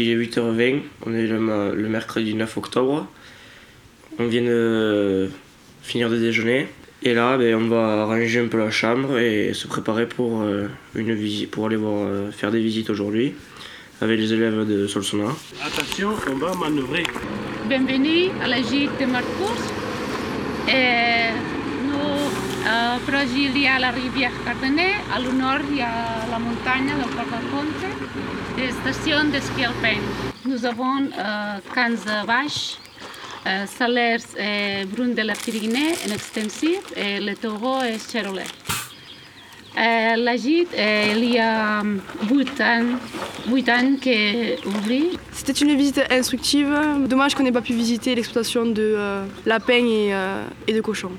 Il est 8h20, on est le, mercredi 9 octobre. On vient de finir de déjeuner. Et là, ben, on va ranger un peu la chambre et se préparer pour, euh, une visite, pour aller voir, euh, faire des visites aujourd'hui avec les élèves de Solsona. Attention, on va manœuvrer. Bienvenue à la gîte de Marcours. Et nous, euh, proche, il y a la rivière Cardenet. À le nord, il y a la montagne del Port del Comte et station de ski alpin. Nous avons euh, 15 vaches, euh, Salers et Brune de la Pyrénées, en extensif, et le taureau est Cherolet. Euh, la gîte, il y a 8 ans, 8 ans. C'était une visite instructive. Dommage qu'on n'ait pas pu visiter l'exploitation de euh, lapins et, et de cochons.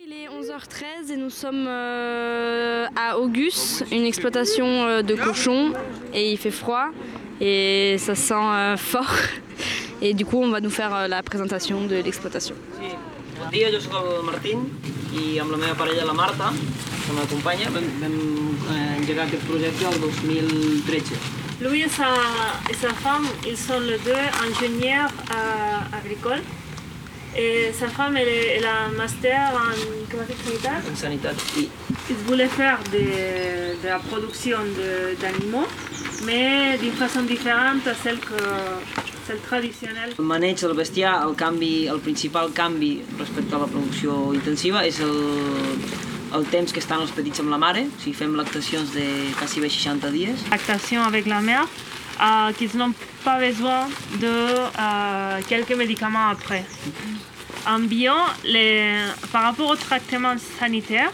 Il est 11h13 et nous sommes euh, à Auguste, une exploitation euh, de cochons et il fait froid et ça sent euh, fort. Et du coup, on va nous faire la présentation de l'exploitation. Bon dia, jo sóc el Martín i amb la meva parella, la Marta, que m'acompanya, vam, vam eh, engegar aquest projecte el 2013. Lui et sa, et sa femme, ils sont les deux ingénieurs euh, agricoles. Et sa femme, elle, est- elle a un master en sanitat. En sanitat. I Ils voulaient faire de, de la production d'animaux, mais d'une façon différente à celle, que, celle traditionnelle. el maneig del bestiar, el, canvi, el principal canvi respecte a la producció intensiva és el, el temps que estan els petits amb la mare, o sigui, fem lactacions de quasi bé 60 dies. Lactation avec la mère, euh, qu'ils n'ont pas besoin de euh, quelques médicaments après. En bio, les- par rapport au traitement sanitaire,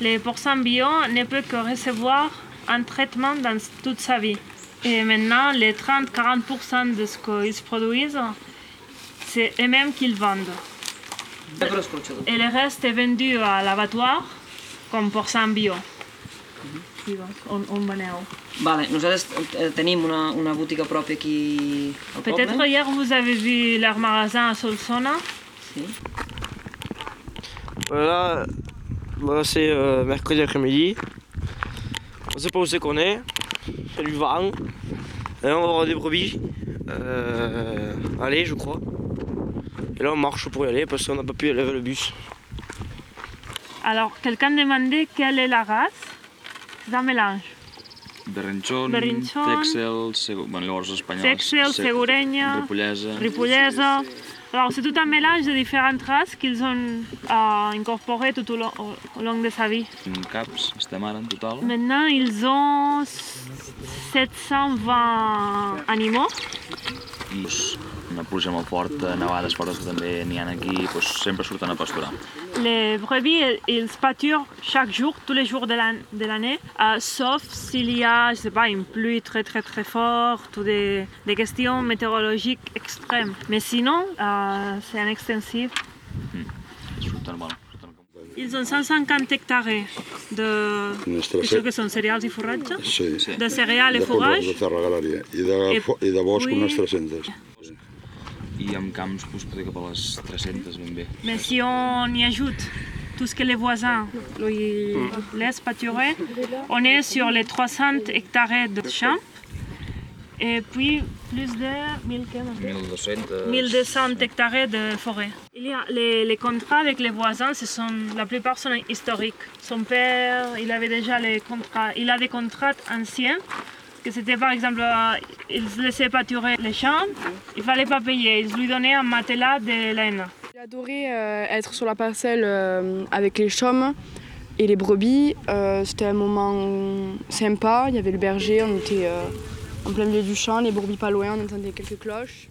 les porcins bio ne peuvent que recevoir un traitement dans toute sa vie. Et maintenant, les 30-40% de ce qu'ils produisent, c'est eux-mêmes qu'ils vendent. Et le reste est vendu à l'abattoir comme porcin bio. On, on veneu. Vale, nosaltres eh, tenim una, una botiga pròpia aquí al Peut-être poble. hier vous avez vu leur magasin à Solsona? Sí. Voilà, voilà c'est euh, mercredi après-midi. On sait pas où c'est qu'on est. A du vent. Et là, on va voir des brebis. Euh, aller, je crois. Et là, on marche pour y aller parce qu'on n'a pas pu aller avec le bus. Alors, quelqu'un demandait quelle est la race. C'est un mélange. Berrinxon, Berrinxon, Texel, segu... bueno, llavors espanyols. Texel, Se- Segurenya, Ripollesa. Ripollesa. Alors, c'est tout un mélange de différentes races qu'ils ont euh, incorporées tout au long, au- long de sa vie. Caps, estem ara en total. Maintenant, ils ont 720 animaux. Una pluja molt forta, nevades fortes que també n'hi ha aquí, doncs sempre surten a pasturar. Les brebis, ils pâturent chaque jour, tous les jours de l'an- de l'année, euh, sauf s'il y a, je sais pas, une pluie très très très forte ou des, des questions météorologiques extrêmes. Mais sinon, euh, c'est un extensif. Surten, bueno, surten com... Ils ont 150 hectares de... Això que són cereals i forratge? Sí, De cereal i de, futbol, forratge? de terra agrària i de, I- fo- i de bosc unes 300. I amb camps, doncs, potser cap a les 300 ben bé. Mais si on y ajoute tout ce que les voisins lui laissent pâturer, on est sur les 300 hectares de champs et puis plus de 1000 que- 1.200... 1200 hectares de forêt. Il y a les, les contrats avec les voisins, ce sont, la plupart sont historiques. Son père, il avait déjà les contrats, il a des contrats anciens, que c'était par exemple, euh, il laissait pâturer les champs, il fallait pas payer, il lui donnait un matelas de laine. J'ai adoré euh, être sur la parcelle euh, avec les chaumes et les brebis. Euh, C'était un moment sympa. Il y avait le berger, on était en plein milieu du champ, les brebis pas loin, on entendait quelques cloches.